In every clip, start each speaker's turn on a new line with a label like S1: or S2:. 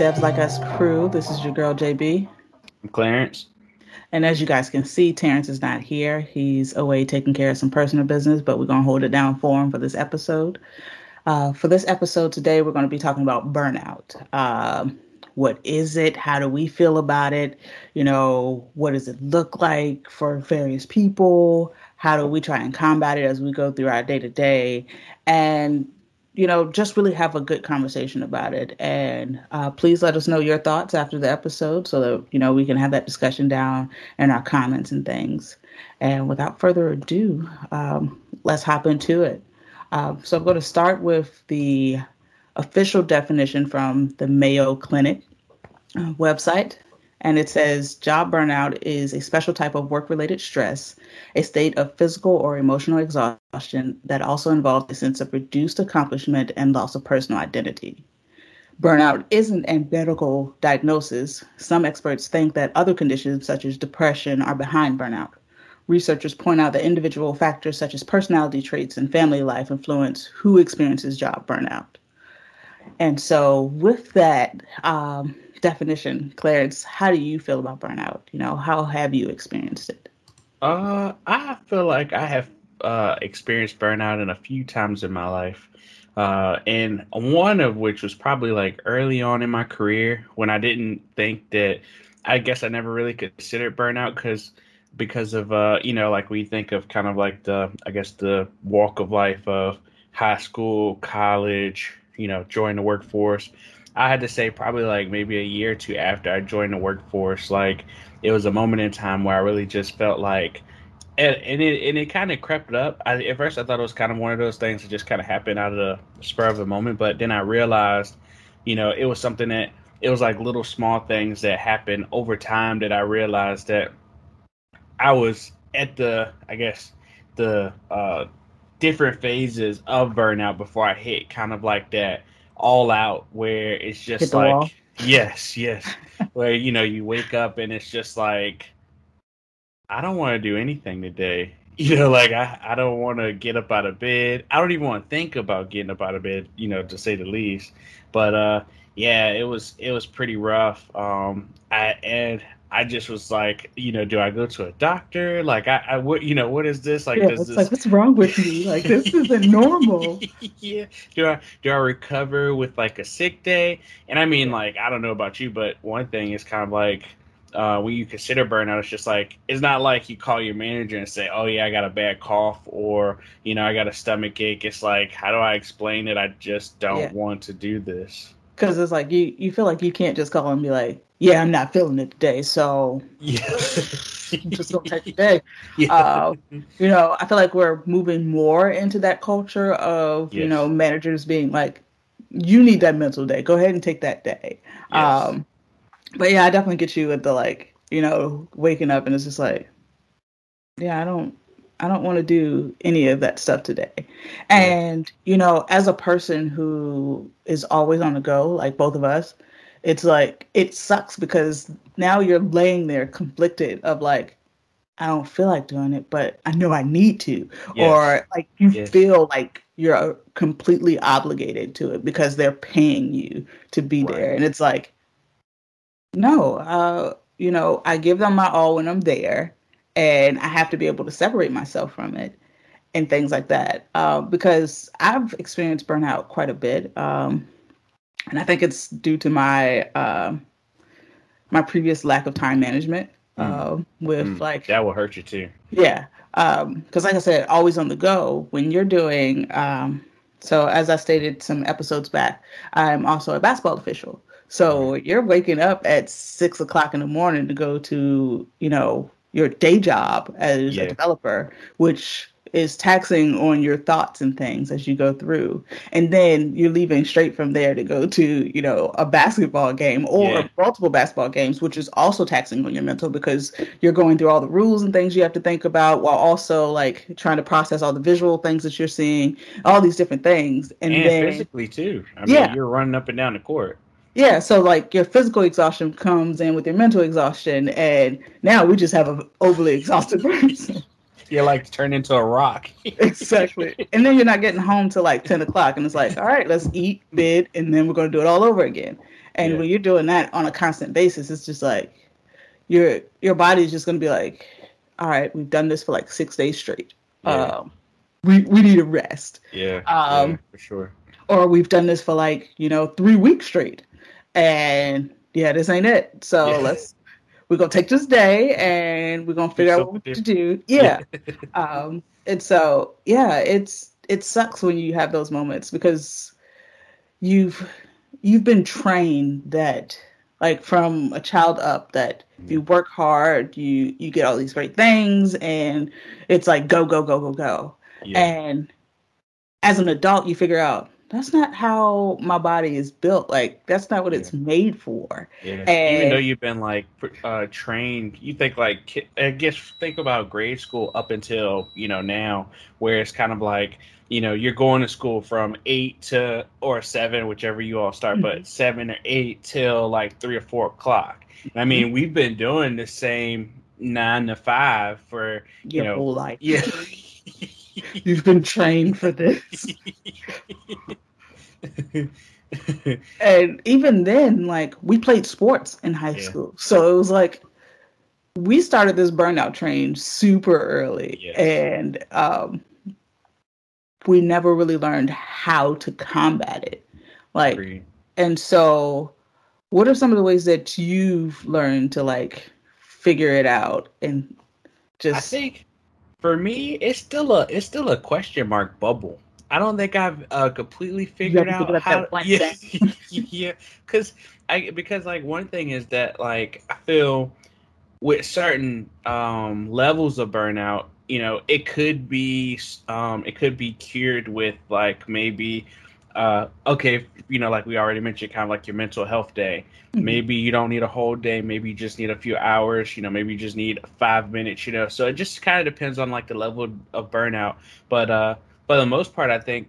S1: Devs Like Us crew? This is your girl JB.
S2: I'm Clarence.
S1: And as you guys can see, Terrence is not here. He's away taking care of some personal business, but we're going to hold it down for him for this episode. Uh, for this episode today, we're going to be talking about burnout. Uh, what is it? How do we feel about it? You know, what does it look like for various people? How do we try and combat it as we go through our day to day? And you know, just really have a good conversation about it. And uh, please let us know your thoughts after the episode so that, you know, we can have that discussion down in our comments and things. And without further ado, um, let's hop into it. Uh, so I'm going to start with the official definition from the Mayo Clinic uh, website. And it says job burnout is a special type of work related stress, a state of physical or emotional exhaustion that also involves a sense of reduced accomplishment and loss of personal identity. Burnout isn't a medical diagnosis. Some experts think that other conditions, such as depression, are behind burnout. Researchers point out that individual factors such as personality traits and family life influence who experiences job burnout. And so, with that, um, definition, Clarence, how do you feel about burnout? You know, how have you experienced it?
S2: Uh, I feel like I have uh, experienced burnout in a few times in my life. Uh, and one of which was probably like early on in my career when I didn't think that I guess I never really considered burnout because because of uh you know like we think of kind of like the I guess the walk of life of high school, college, you know, join the workforce. I had to say probably like maybe a year or two after I joined the workforce, like it was a moment in time where I really just felt like, and, and it and it kind of crept up. I, at first, I thought it was kind of one of those things that just kind of happened out of the spur of the moment, but then I realized, you know, it was something that it was like little small things that happened over time that I realized that I was at the, I guess, the uh, different phases of burnout before I hit kind of like that all out where it's just like wall. yes, yes. where you know you wake up and it's just like I don't want to do anything today. You know, like I, I don't want to get up out of bed. I don't even want to think about getting up out of bed, you know, to say the least. But uh yeah, it was it was pretty rough. Um I and I just was like, you know, do I go to a doctor? Like, I, I what, you know, what is this? Like,
S1: yeah, does this... like, what's wrong with me? Like, this isn't normal.
S2: yeah. Do I do I recover with like a sick day? And I mean, like, I don't know about you, but one thing is kind of like uh, when you consider burnout, it's just like it's not like you call your manager and say, "Oh yeah, I got a bad cough," or you know, "I got a stomach ache." It's like, how do I explain it? I just don't yeah. want to do this
S1: because it's like you you feel like you can't just call and be like, yeah, I'm not feeling it today, so
S2: yeah,
S1: just don't take the day. Yeah. Uh, you know, I feel like we're moving more into that culture of yes. you know managers being like, you need that mental day. Go ahead and take that day. Yes. Um, but yeah, I definitely get you with the like, you know, waking up and it's just like, yeah, I don't, I don't want to do any of that stuff today. And, you know, as a person who is always on the go, like both of us, it's like it sucks because now you're laying there conflicted of like, I don't feel like doing it, but I know I need to. Yes. Or like you yes. feel like you're completely obligated to it because they're paying you to be right. there. And it's like, no, uh, you know, I give them my all when I'm there and I have to be able to separate myself from it and things like that. Uh, because I've experienced burnout quite a bit, um, and I think it's due to my uh, my previous lack of time management. Mm. with mm. like
S2: that will hurt you too.
S1: Yeah, because um, like I said, always on the go. When you're doing, um, so as I stated some episodes back, I'm also a basketball official. So mm-hmm. you're waking up at six o'clock in the morning to go to, you know, your day job as yeah. a developer, which is taxing on your thoughts and things as you go through. And then you're leaving straight from there to go to, you know, a basketball game or yeah. multiple basketball games, which is also taxing on your mental because you're going through all the rules and things you have to think about while also like trying to process all the visual things that you're seeing, all these different things.
S2: And, and then physically too. I mean, yeah. you're running up and down the court.
S1: Yeah, so like your physical exhaustion comes in with your mental exhaustion, and now we just have an overly exhausted person.
S2: You like turned into a rock.
S1: exactly. And then you're not getting home till like ten o'clock, and it's like, all right, let's eat, bid, and then we're gonna do it all over again. And yeah. when you're doing that on a constant basis, it's just like your your body's just gonna be like, all right, we've done this for like six days straight. Yeah. Um, we we need a rest.
S2: Yeah, um, yeah, for sure.
S1: Or we've done this for like you know three weeks straight, and yeah, this ain't it. So yeah. let's we're gonna take this day and we're gonna figure out what to do. Yeah. um, and so yeah, it's it sucks when you have those moments because you've you've been trained that like from a child up that if you work hard you you get all these great things and it's like go go go go go yeah. and as an adult you figure out that's not how my body is built. Like that's not what it's made for.
S2: Yeah. And, Even though you've been like uh, trained, you think like I guess think about grade school up until you know now, where it's kind of like you know you're going to school from eight to or seven, whichever you all start, mm-hmm. but seven or eight till like three or four o'clock. I mean, mm-hmm. we've been doing the same nine to five for you
S1: Your
S2: know
S1: whole life. Yeah. You've been trained for this. and even then, like we played sports in high yeah. school. So it was like we started this burnout train super early yes. and um, we never really learned how to combat it. Like Agreed. and so what are some of the ways that you've learned to like figure it out and just I
S2: think for me, it's still a it's still a question mark bubble. I don't think I've uh, completely figured out how. Yeah, yeah, because I because like one thing is that like I feel with certain um, levels of burnout, you know, it could be um, it could be cured with like maybe uh, okay, you know, like we already mentioned, kind of like your mental health day. Mm-hmm. Maybe you don't need a whole day. Maybe you just need a few hours. You know, maybe you just need five minutes. You know, so it just kind of depends on like the level of burnout. But uh, for the most part, I think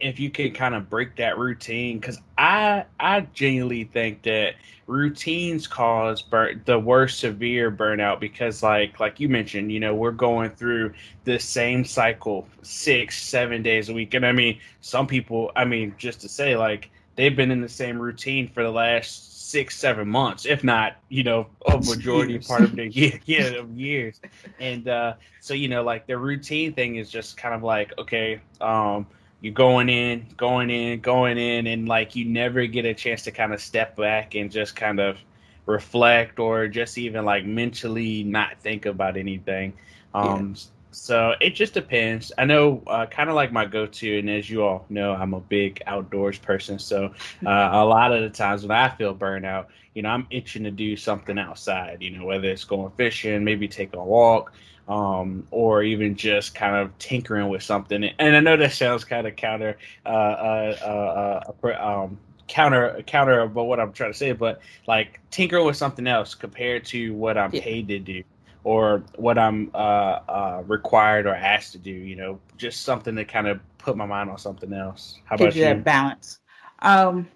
S2: if you can kind of break that routine because i i genuinely think that routines cause burn the worst severe burnout because like like you mentioned you know we're going through the same cycle six seven days a week and i mean some people i mean just to say like they've been in the same routine for the last six seven months if not you know a majority years. part of the year yeah of years and uh so you know like the routine thing is just kind of like okay um you're going in, going in, going in, and like you never get a chance to kind of step back and just kind of reflect or just even like mentally not think about anything. Um, yeah. So it just depends. I know, uh, kind of like my go-to, and as you all know, I'm a big outdoors person. So uh, a lot of the times when I feel burnout, you know, I'm itching to do something outside. You know, whether it's going fishing, maybe take a walk, um, or even just kind of tinkering with something. And I know that sounds kind of counter, uh, uh, uh, uh um, counter, counter, but what I'm trying to say, but like tinkering with something else compared to what I'm yeah. paid to do or what I'm uh, uh, required or asked to do. You know, just something to kind of put my mind on something else.
S1: How about you? That balance. Um,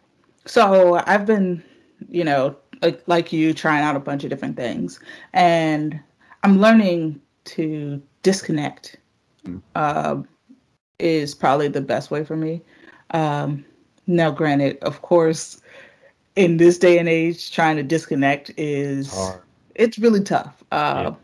S1: so I've been, you know, like, like you, trying out a bunch of different things, and I'm learning to disconnect mm. uh, is probably the best way for me. Um, now, granted, of course, in this day and age, trying to disconnect is it's really tough. Uh, yeah.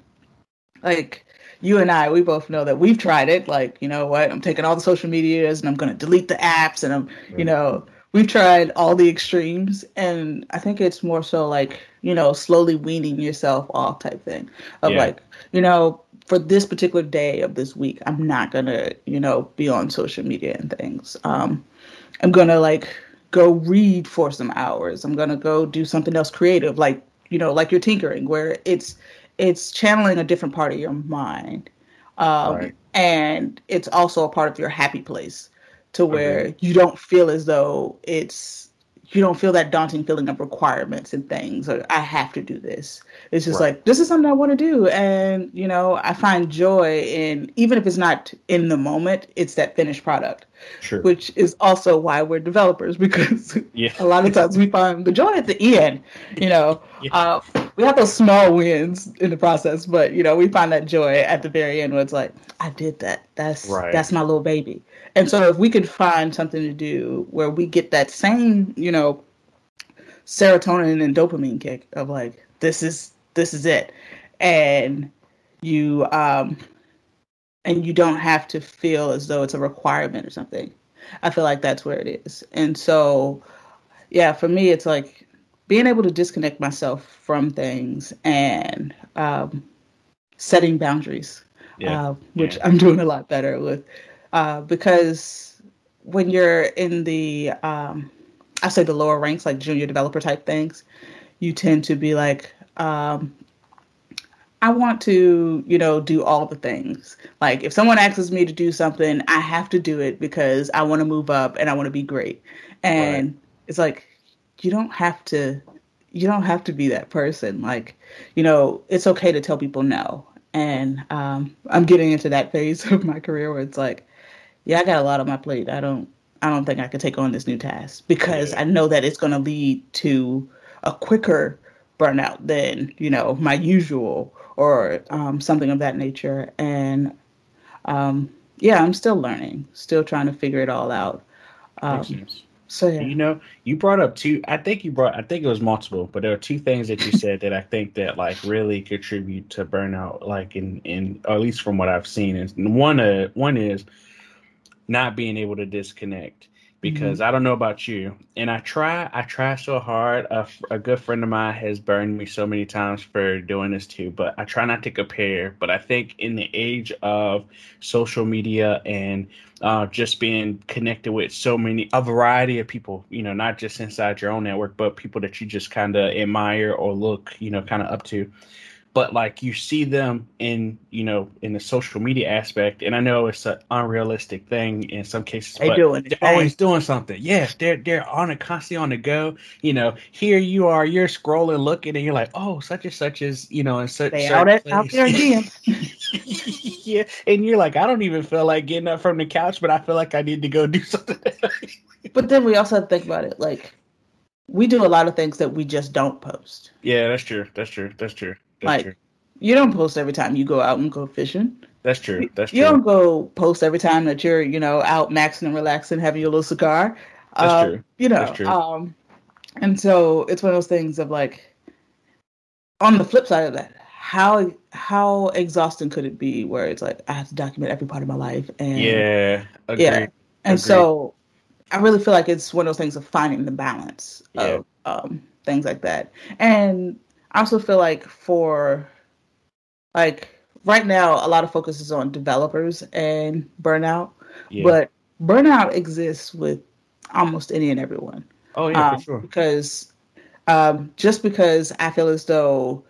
S1: Like you and I, we both know that we've tried it. Like, you know what? I'm taking all the social medias and I'm going to delete the apps, and I'm, you know, we've tried all the extremes, and I think it's more so like you know, slowly weaning yourself off type thing of yeah. like, you know, for this particular day of this week, I'm not gonna, you know, be on social media and things. Um, I'm gonna like go read for some hours. I'm gonna go do something else creative, like you know, like you're tinkering, where it's it's channeling a different part of your mind, um, right. and it's also a part of your happy place, to where you don't feel as though it's you don't feel that daunting feeling of requirements and things or i have to do this it's just right. like this is something i want to do and you know i find joy in even if it's not in the moment it's that finished product sure. which is also why we're developers because yeah. a lot of times we find the joy at the end you know yeah. uh, we have those small wins in the process, but you know, we find that joy at the very end where it's like, I did that. That's right. that's my little baby. And so if we could find something to do where we get that same, you know, serotonin and dopamine kick of like, this is this is it. And you um and you don't have to feel as though it's a requirement or something. I feel like that's where it is. And so yeah, for me it's like being able to disconnect myself from things and um, setting boundaries, yeah. uh, which yeah. I'm doing a lot better with, uh, because when you're in the, um, I say the lower ranks, like junior developer type things, you tend to be like, um, I want to, you know, do all the things. Like if someone asks me to do something, I have to do it because I want to move up and I want to be great. And right. it's like you don't have to you don't have to be that person. Like, you know, it's okay to tell people no. And um, I'm getting into that phase of my career where it's like, yeah, I got a lot on my plate. I don't I don't think I could take on this new task because I know that it's going to lead to a quicker burnout than you know my usual or um, something of that nature. And um, yeah, I'm still learning, still trying to figure it all out. Um,
S2: so yeah. you know, you brought up two. I think you brought. I think it was multiple, but there are two things that you said that I think that like really contribute to burnout. Like in in or at least from what I've seen is one. Uh, one is not being able to disconnect because mm-hmm. I don't know about you, and I try, I try so hard. A, a, good friend of mine has burned me so many times for doing this too, but I try not to compare. But I think in the age of social media and uh, just being connected with so many, a variety of people, you know, not just inside your own network, but people that you just kind of admire or look, you know, kind of up to but like you see them in you know in the social media aspect and i know it's an unrealistic thing in some cases they but doing they're always doing something. Yes they're they're on it constantly on the go. You know here you are you're scrolling looking and you're like oh such and such is you know in such they out, at, out there again. Yeah and you're like i don't even feel like getting up from the couch but i feel like i need to go do something.
S1: But then we also have to think about it like we do a lot of things that we just don't post.
S2: Yeah that's true that's true that's true
S1: that's like true. you don't post every time you go out and go fishing.
S2: That's true. That's
S1: true. You don't go post every time that you're, you know, out maxing and relaxing, having your little cigar. That's uh, true. You know, That's true. um, and so it's one of those things of like, on the flip side of that, how how exhausting could it be where it's like I have to document every part of my life and
S2: yeah, agree. yeah,
S1: and agree. so I really feel like it's one of those things of finding the balance yeah. of um, things like that, and I also feel like for like right now, a lot of focus is on developers and burnout, yeah. but burnout exists with almost any and everyone.
S2: Oh yeah, um, for sure.
S1: Because um, just because I feel as though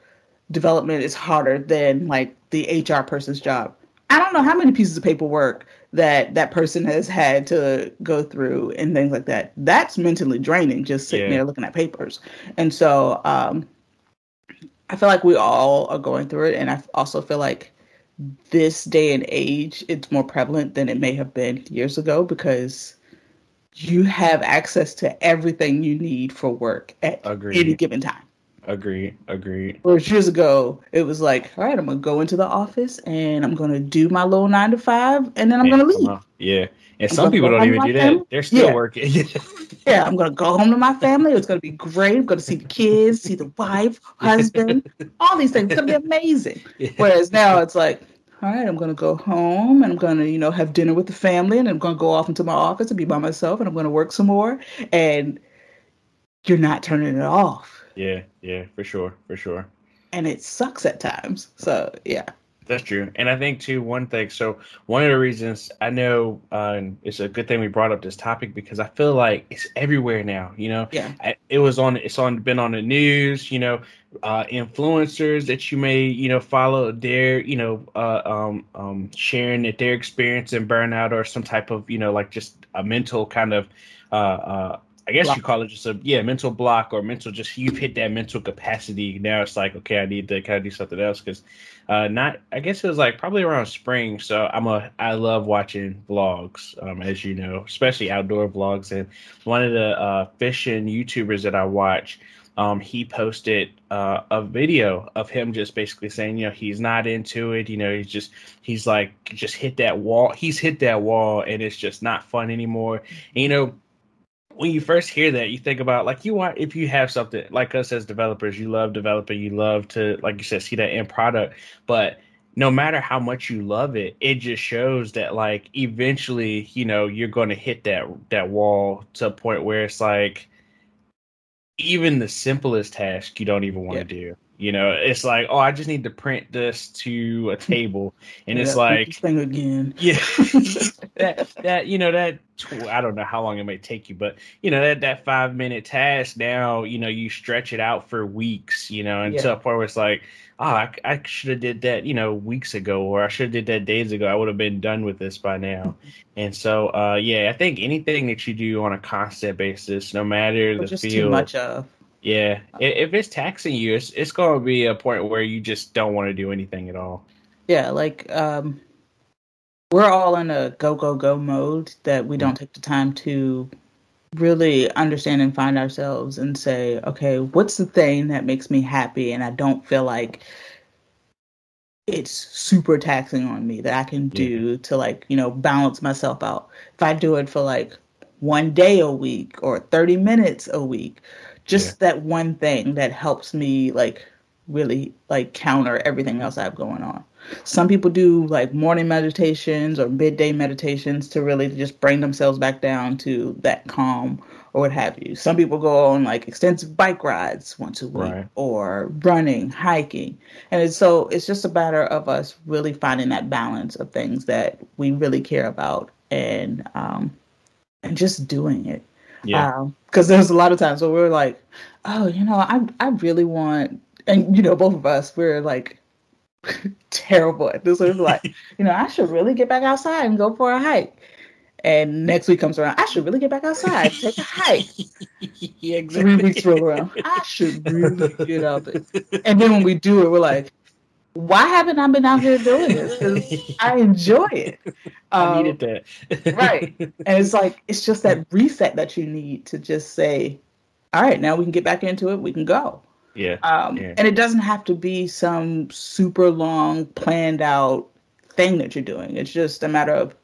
S1: development is harder than like the HR person's job. I don't know how many pieces of paperwork that that person has had to go through and things like that. That's mentally draining just sitting yeah. there looking at papers. And so um, I feel like we all are going through it, and I also feel like this day and age it's more prevalent than it may have been years ago because you have access to everything you need for work at Agreed. any given time.
S2: Agree, agree.
S1: Whereas years ago, it was like, all right, I'm gonna go into the office and I'm gonna do my little nine to five, and then I'm and, gonna leave.
S2: Yeah, and I'm some people don't even do that. They're still yeah. working.
S1: yeah, I'm gonna go home to my family. It's gonna be great. I'm gonna see the kids, see the wife, husband, all these things. It's gonna be amazing. Yeah. Whereas now it's like, all right, I'm gonna go home and I'm gonna, you know, have dinner with the family, and I'm gonna go off into my office and be by myself, and I'm gonna work some more. And you're not turning it off.
S2: Yeah, yeah, for sure, for sure.
S1: And it sucks at times. So yeah.
S2: That's true, and I think too one thing. So one of the reasons I know uh, it's a good thing we brought up this topic because I feel like it's everywhere now. You know,
S1: yeah,
S2: I, it was on. It's on been on the news. You know, uh, influencers that you may you know follow. They're you know uh, um, um, sharing that their experience in burnout or some type of you know like just a mental kind of uh, uh, I guess block. you call it just a yeah mental block or mental just you've hit that mental capacity. Now it's like okay, I need to kind of do something else because uh, not I guess it was like probably around spring. So I'm a I love watching vlogs um, as you know, especially outdoor vlogs. And one of the uh, fishing YouTubers that I watch. um, he posted uh, a video of him just basically saying, you know, he's not into it. You know, he's just he's like just hit that wall. He's hit that wall, and it's just not fun anymore. And, you know, when you first hear that, you think about like you want if you have something like us as developers, you love developing, you love to like you said see that end product, but no matter how much you love it, it just shows that like eventually, you know, you're going to hit that that wall to a point where it's like even the simplest task you don't even want to yeah. do. You know, it's like, oh, I just need to print this to a table, and yeah, it's like
S1: thing again.
S2: Yeah, that that you know that I don't know how long it may take you, but you know that that five minute task now, you know, you stretch it out for weeks, you know, until yeah. a point where it's like, oh, I, I should have did that, you know, weeks ago, or I should have did that days ago. I would have been done with this by now. And so, uh, yeah, I think anything that you do on a constant basis, no matter the
S1: just
S2: field,
S1: too much of.
S2: Yeah, if it's taxing you, it's it's going to be a point where you just don't want to do anything at all.
S1: Yeah, like um, we're all in a go go go mode that we don't mm. take the time to really understand and find ourselves and say, okay, what's the thing that makes me happy and I don't feel like it's super taxing on me that I can do yeah. to like, you know, balance myself out. If I do it for like one day a week or 30 minutes a week, just yeah. that one thing that helps me like really like counter everything else I have going on. Some people do like morning meditations or midday meditations to really just bring themselves back down to that calm or what have you. Some people go on like extensive bike rides once a week right. or running, hiking. And it's, so it's just a matter of us really finding that balance of things that we really care about and um and just doing it. Yeah. Because um, there's a lot of times where we're like, oh, you know, I I really want and you know, both of us, we're like terrible at this. We're like, you know, I should really get back outside and go for a hike. And next week comes around, I should really get back outside, take a hike. yeah, exactly. Three weeks roll around, I should really get out there. And then when we do it, we're like, why haven't I been out here doing this? I enjoy it.
S2: Um, I needed
S1: that. right. And it's like, it's just that reset that you need to just say, all right, now we can get back into it. We can go.
S2: Yeah.
S1: Um,
S2: yeah.
S1: And it doesn't have to be some super long, planned out thing that you're doing. It's just a matter of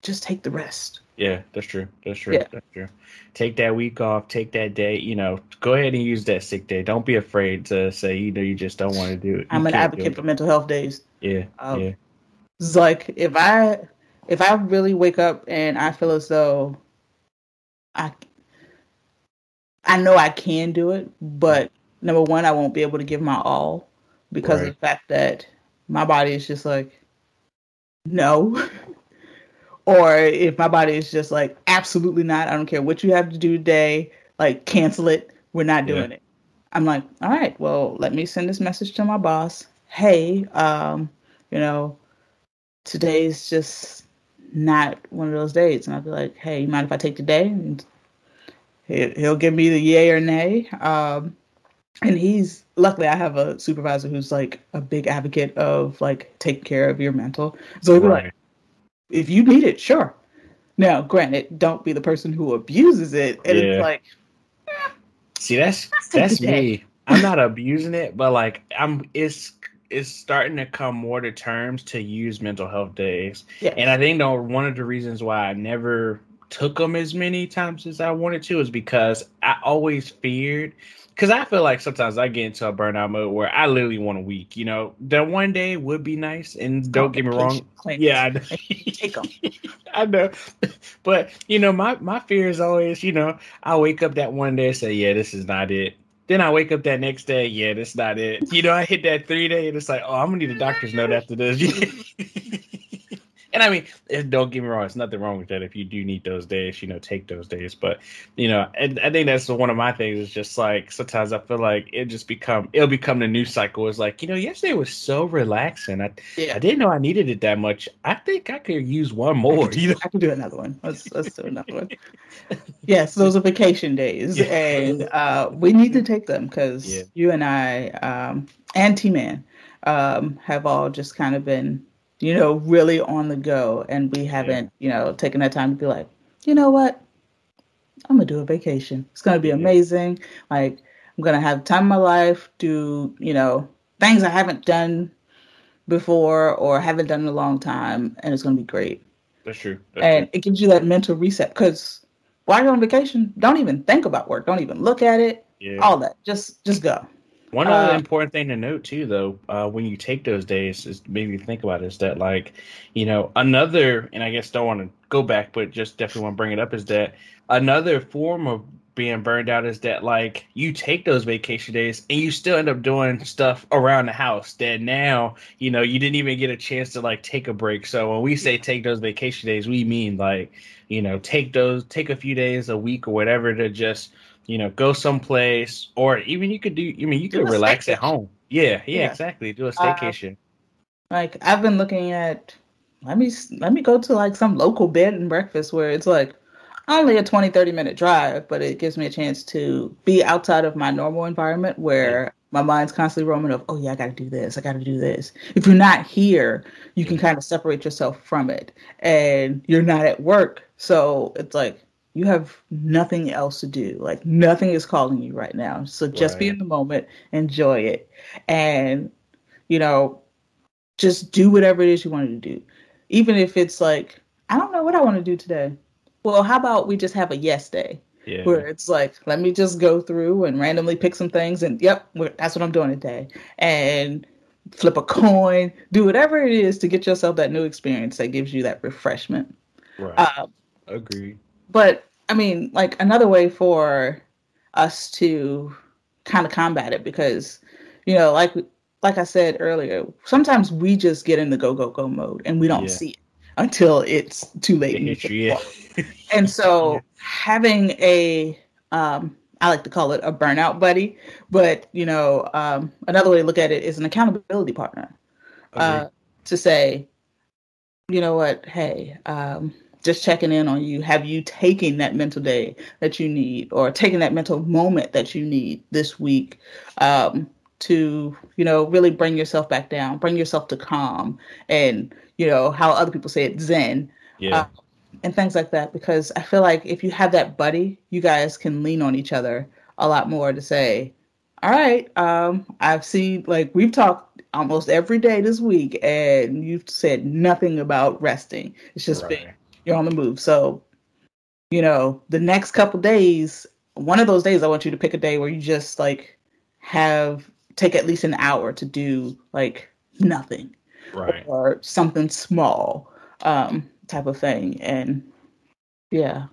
S1: just take the rest.
S2: Yeah, that's true. That's true. Yeah. That's true. Take that week off. Take that day. You know, go ahead and use that sick day. Don't be afraid to say you know you just don't want to do it.
S1: I'm an advocate for mental health days.
S2: Yeah. Um, yeah.
S1: It's like if I if I really wake up and I feel as though I I know I can do it, but number one, I won't be able to give my all because right. of the fact that my body is just like, no. or if my body is just like, absolutely not, I don't care what you have to do today, like cancel it, we're not doing yeah. it. I'm like, all right, well, let me send this message to my boss. Hey, um, you know, today's just not one of those days. And I'll be like, hey, you mind if I take the day? And he'll give me the yay or nay. Um, and he's luckily I have a supervisor who's like a big advocate of like taking care of your mental. So he'll right. like, if you need it, sure. Now, granted, don't be the person who abuses it. And yeah. it's like,
S2: eh, see, that's that's me. I'm not abusing it, but like I'm, it's it's starting to come more to terms to use mental health days. Yes. And I think though one of the reasons why I never took them as many times as I wanted to is because I always feared because I feel like sometimes I get into a burnout mode where I literally want a week. You know, that one day would be nice, and don't get me wrong. Yeah, I know. take them. I know, but you know, my my fear is always, you know, I wake up that one day and say, yeah, this is not it. Then I wake up that next day, yeah, that's not it. You know, I hit that three day, and it's like, oh, I'm gonna need a doctor's note after this. And I mean, don't get me wrong, there's nothing wrong with that. If you do need those days, you know, take those days. But you know, and I think that's one of my things. Is just like sometimes I feel like it just become it'll become the news cycle. It's like you know, yesterday was so relaxing. I yeah. I didn't know I needed it that much. I think I could use one more.
S1: I can, I can do another one. Let's let's do another one. yes, those are vacation days, yeah. and uh, we need to take them because yeah. you and I um, and T Man um, have all just kind of been you know, really on the go. And we haven't, yeah. you know, taken that time to be like, you know what? I'm gonna do a vacation. It's gonna be amazing. Like I'm gonna have time in my life, do you know things I haven't done before or haven't done in a long time, and it's gonna be great.
S2: That's true. That's
S1: and
S2: true.
S1: it gives you that mental reset because while you're on vacation, don't even think about work. Don't even look at it.
S2: Yeah.
S1: All that. Just just go.
S2: One other
S1: Uh,
S2: important thing to note too, though, uh, when you take those days, is maybe think about is that like, you know, another, and I guess don't want to go back, but just definitely want to bring it up is that another form of being burned out is that like you take those vacation days and you still end up doing stuff around the house that now you know you didn't even get a chance to like take a break. So when we say take those vacation days, we mean like you know take those take a few days a week or whatever to just you know, go someplace, or even you could do. I mean, you could relax at home. Yeah, yeah,
S1: Yeah.
S2: exactly. Do a uh, staycation.
S1: Like I've been looking at let me let me go to like some local bed and breakfast where it's like only a 20 30 minute drive, but it gives me a chance to be outside of my normal environment where my mind's constantly roaming of, oh yeah, I got to do this, I got to do this. If you're not here, you can kind of separate yourself from it, and you're not at work, so it's like you have nothing else to do. Like nothing is calling you right now. So just be in the moment, enjoy it, and you know, just do whatever it is you wanted to do. Even if it's like, I don't know what I want to do today. Well, how about we just have a yes day
S2: yeah,
S1: where it's like, let me just go through and randomly pick some things and yep, we're- that's what I'm doing today. And flip a coin, do whatever it is to get yourself that new experience that gives you that refreshment.
S2: right.
S1: Uh,
S2: Agreed.
S1: But I mean, like another way for us to kind of combat it because, you know, like like I said earlier, sometimes we just get in the go go go mode and we don't
S2: Yeah.
S1: see it until it's too late.
S2: It
S1: and you
S2: hits you,
S1: get
S2: yeah.
S1: and so
S2: Yeah.
S1: having a um I like to call it a burnout buddy, but you know, um, another way to look at it is an accountability partner uh, to say, you know what, hey, um, just checking in on you. Have you taken that mental day that you need, or taken that mental moment that you need this week um, to, you know, really bring yourself back down, bring yourself to calm, and you know how other people say it, zen
S2: yeah,
S1: uh, and things like that because I feel like if you have that buddy, you guys can lean on each other a lot more to say, all right, um, I've seen like we've talked almost every day this week and you've said nothing about resting. It's just been
S2: right.
S1: You're on the move. So, you know, the next couple days, one of those days I want you to pick a day where you just like have take at least an hour to do like nothing
S2: right.
S1: or something small um type of thing and yeah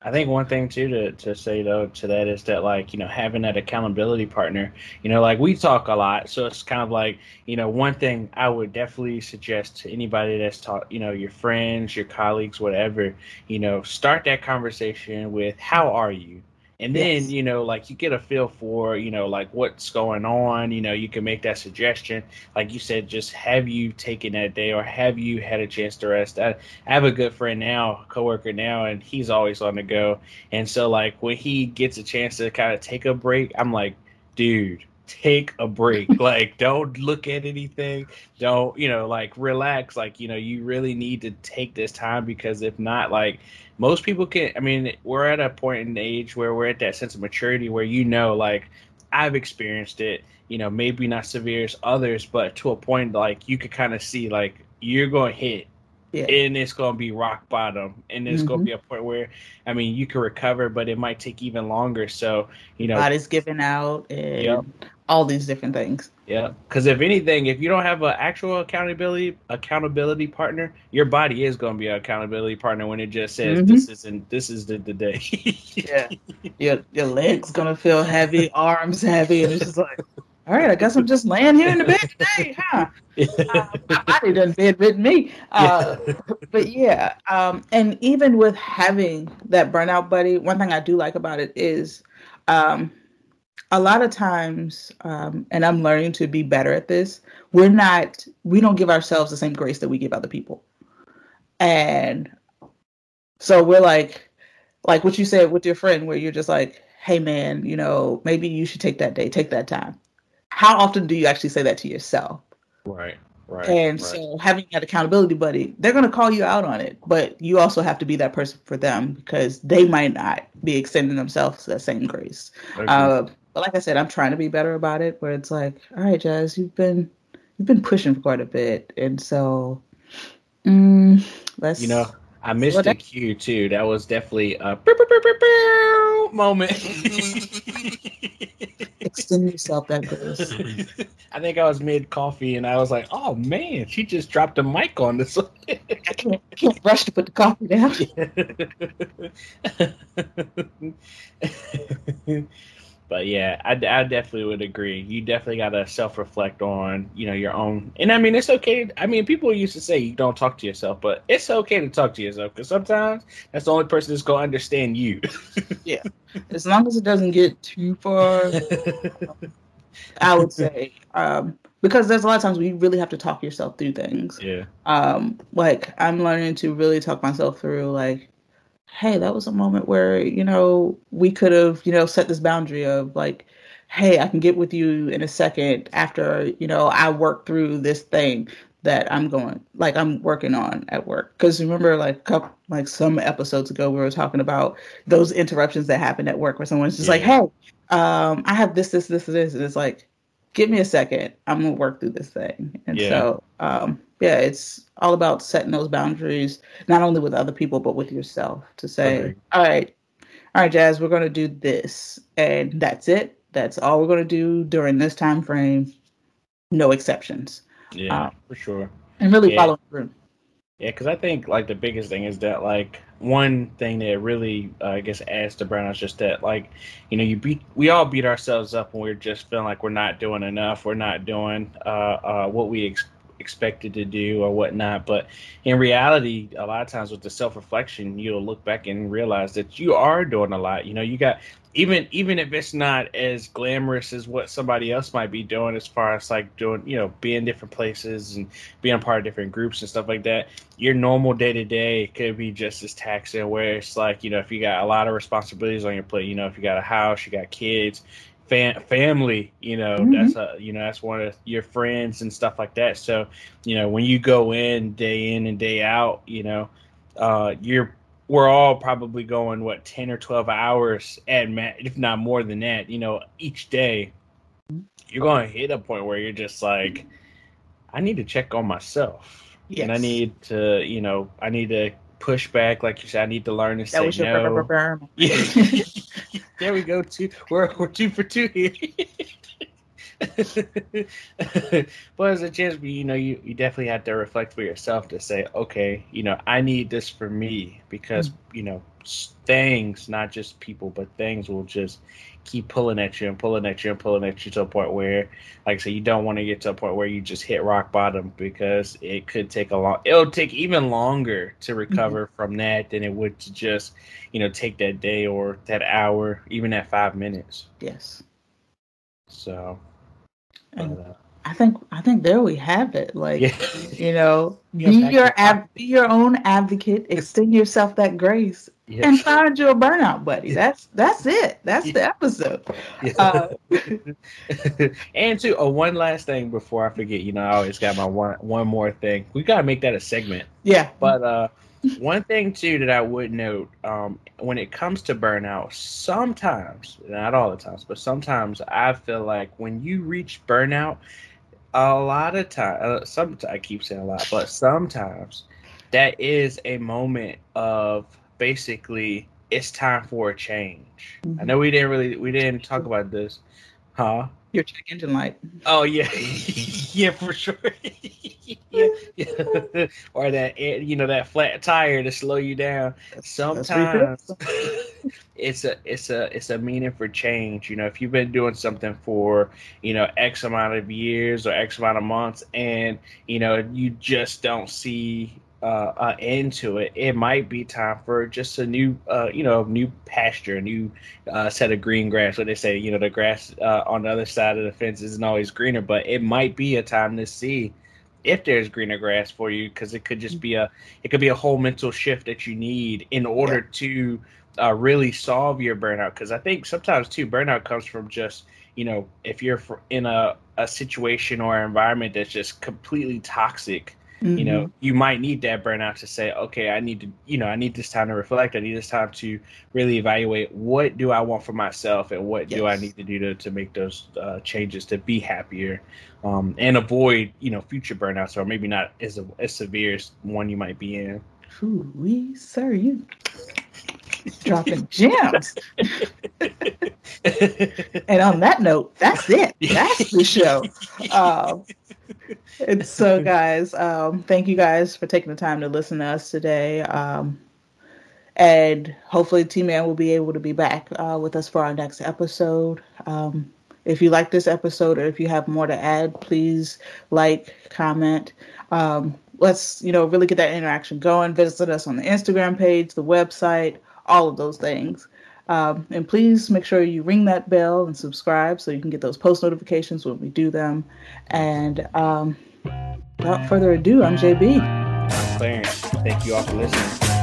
S2: I think one thing too to, to say though to that is that like you know having that accountability partner you know like we talk a lot so it's kind of like you know one thing I would definitely suggest to anybody that's taught you know your friends your colleagues whatever you know start that conversation with how are you and then
S1: Yes.
S2: you know like you get a feel for you know like what's going on you know you can make that suggestion like you said just have you taken that day or have you had a chance to rest I, I have a good friend now, coworker now, and he's always on the go. And so, like, when he gets a chance to kind of take a break, I'm like, dude, take a break. like, don't look at anything. Don't, you know, like, relax. Like, you know, you really need to take this time because if not, like, most people can. I mean, we're at a point in age where we're at that sense of maturity where you know, like, I've experienced it. You know, maybe not severe as others, but to a point like you could kind of see like you're going to hit
S1: yeah
S2: and it's going to be rock bottom and it's going to
S1: mm-hmm.
S2: be a point where i mean you can recover but it might take even longer so you know
S1: body's giving out and
S2: Yep.
S1: All these different things.
S2: Yeah because if anything if you don't have an actual accountability accountability partner your body is going to be an accountability partner when it just says
S1: Mhm.
S2: this isn't this is the, the day.
S1: Yeah. Your your legs gonna feel heavy arms heavy and it's just like all right i guess i'm just laying here in the bed today huh? Uh, my body done bedridden me. Uh, but yeah um, and even with having that burnout buddy one thing i do like about it is um, a lot of times um, and i'm learning to be better at this we're not we don't give ourselves the same grace that we give other people and so we're like like what you said with your friend where you're just like hey man you know maybe you should take that day take that time how often do you actually say that to yourself
S2: right right
S1: and
S2: right.
S1: so having that accountability buddy, they're going to call you out on it, but you also have to be that person for them because they might not be extending themselves that same grace. Uh, but like I said, I'm trying to be better about it. Where it's like, all right, Jazz, you've been you've been pushing for quite a bit, and so mm, let's.
S2: You know, I missed the cue too. That was definitely a moment.
S1: Extend yourself that goes.
S2: I think I was mid coffee and I was like, "Oh man, she just dropped a mic on this."
S1: I can't, I can't rush to put the coffee down.
S2: but yeah, I, I definitely would agree. You definitely got to self reflect on you know your own. And I mean, it's okay. I mean, people used to say you don't talk to yourself, but it's okay to talk to yourself because sometimes that's the only person that's gonna understand you.
S1: yeah, as long as it doesn't get too far. I would say um, because there's a lot of times we really have to talk yourself through things.
S2: Yeah.
S1: Um, like I'm learning to really talk myself through like hey, that was a moment where, you know, we could have, you know, set this boundary of like, hey, I can get with you in a second after, you know, I work through this thing that I'm going, like I'm working on at work. Cause remember like couple, like some episodes ago, we were talking about those interruptions that happen at work where someone's just yeah. like, hey, um, I have this, this, this, this. And it's like, give me a second. I'm going to work through this thing. And yeah. so, um, yeah, it's all about setting those boundaries, not only with other people, but with yourself to say, okay. all right, all right, Jazz, we're going to do this. And that's it. That's all we're going to do during this time frame. No exceptions.
S2: Yeah, um, for sure.
S1: And really
S2: yeah.
S1: follow through.
S2: Yeah, because I think like the biggest thing is that like one thing that really uh, I guess adds to burnout is just that like you know you beat we all beat ourselves up when we're just feeling like we're not doing enough, we're not doing uh, uh, what we ex- expected to do or whatnot. But in reality, a lot of times with the self reflection, you'll look back and realize that you are doing a lot. You know, you got even even if it's not as glamorous as what somebody else might be doing as far as like doing you know being different places and being a part of different groups and stuff like that your normal day to day could be just as taxing where it's like you know if you got a lot of responsibilities on your plate you know if you got a house you got kids fam- family you know mm-hmm. that's a you know that's one of your friends and stuff like that so you know when you go in day in and day out you know uh you're we're all probably going what 10 or 12 hours at ma- if not more than that you know each day you're going to hit a point where you're just like i need to check on myself yes. and i need to you know i need to push back, like you said. I need to learn to that say no. yeah. there we go. Two. We're we're two for two here. but as a chance, you know, you, you definitely have to reflect for yourself to say, okay, you know, I need this for me because mm-hmm. you know things, not just people, but things will just keep pulling at you and pulling at you and pulling at you to a point where, like I said, you don't want to get to a point where you just hit rock bottom because it could take a long. It'll take even longer to recover mm-hmm. from that than it would to just, you know, take that day or that hour, even that five minutes.
S1: Yes.
S2: So.
S1: And uh, I think I think there we have it. Like yeah. you know, be your ab- be your own advocate. Extend yourself that grace yes. and find your burnout buddy. That's that's it. That's yeah. the episode. Yeah. Uh,
S2: and to oh, one last thing before I forget, you know, I always got my one one more thing. We gotta make that a segment.
S1: Yeah.
S2: But uh, one thing too that I would note, um, when it comes to burnout, sometimes, not all the times, but sometimes I feel like when you reach burnout, a lot of time, uh, some I keep saying a lot, but sometimes that is a moment of basically it's time for a change. Mm-hmm. I know we didn't really we didn't talk about this, huh?
S1: Your check engine light.
S2: Oh yeah, yeah for sure. yeah, yeah. or that you know that flat tire to slow you down. Sometimes it's a it's a it's a meaning for change. You know, if you've been doing something for you know X amount of years or X amount of months, and you know you just don't see uh, uh, into it, it might be time for just a new, uh, you know, new pasture, a new uh, set of green grass. What they say, you know, the grass uh, on the other side of the fence isn't always greener, but it might be a time to see if there's greener grass for you, because it could just be a, it could be a whole mental shift that you need in order yeah. to uh, really solve your burnout. Because I think sometimes too, burnout comes from just, you know, if you're in a a situation or environment that's just completely toxic Mm-hmm. You know, mm-hmm. you might need that burnout to say, okay, I need to, you know, I need this time to reflect. I need this time to really evaluate what do I want for myself and what yes. do I need to do to, to make those uh, changes to be happier um, and avoid, you know, future burnouts or maybe not as, a, as severe as one you might be in.
S1: Ooh, we, sir, you dropping gems. and on that note, that's it. That's the show. Um, and so, guys, um, thank you guys for taking the time to listen to us today. Um, and hopefully, T Man will be able to be back uh, with us for our next episode. Um, if you like this episode or if you have more to add, please like, comment. Um, let's you know really get that interaction going. Visit us on the Instagram page, the website, all of those things. Um, and please make sure you ring that bell and subscribe so you can get those post notifications when we do them. And um, without further ado, I'm JB.
S2: Clarence. Thank you all for listening.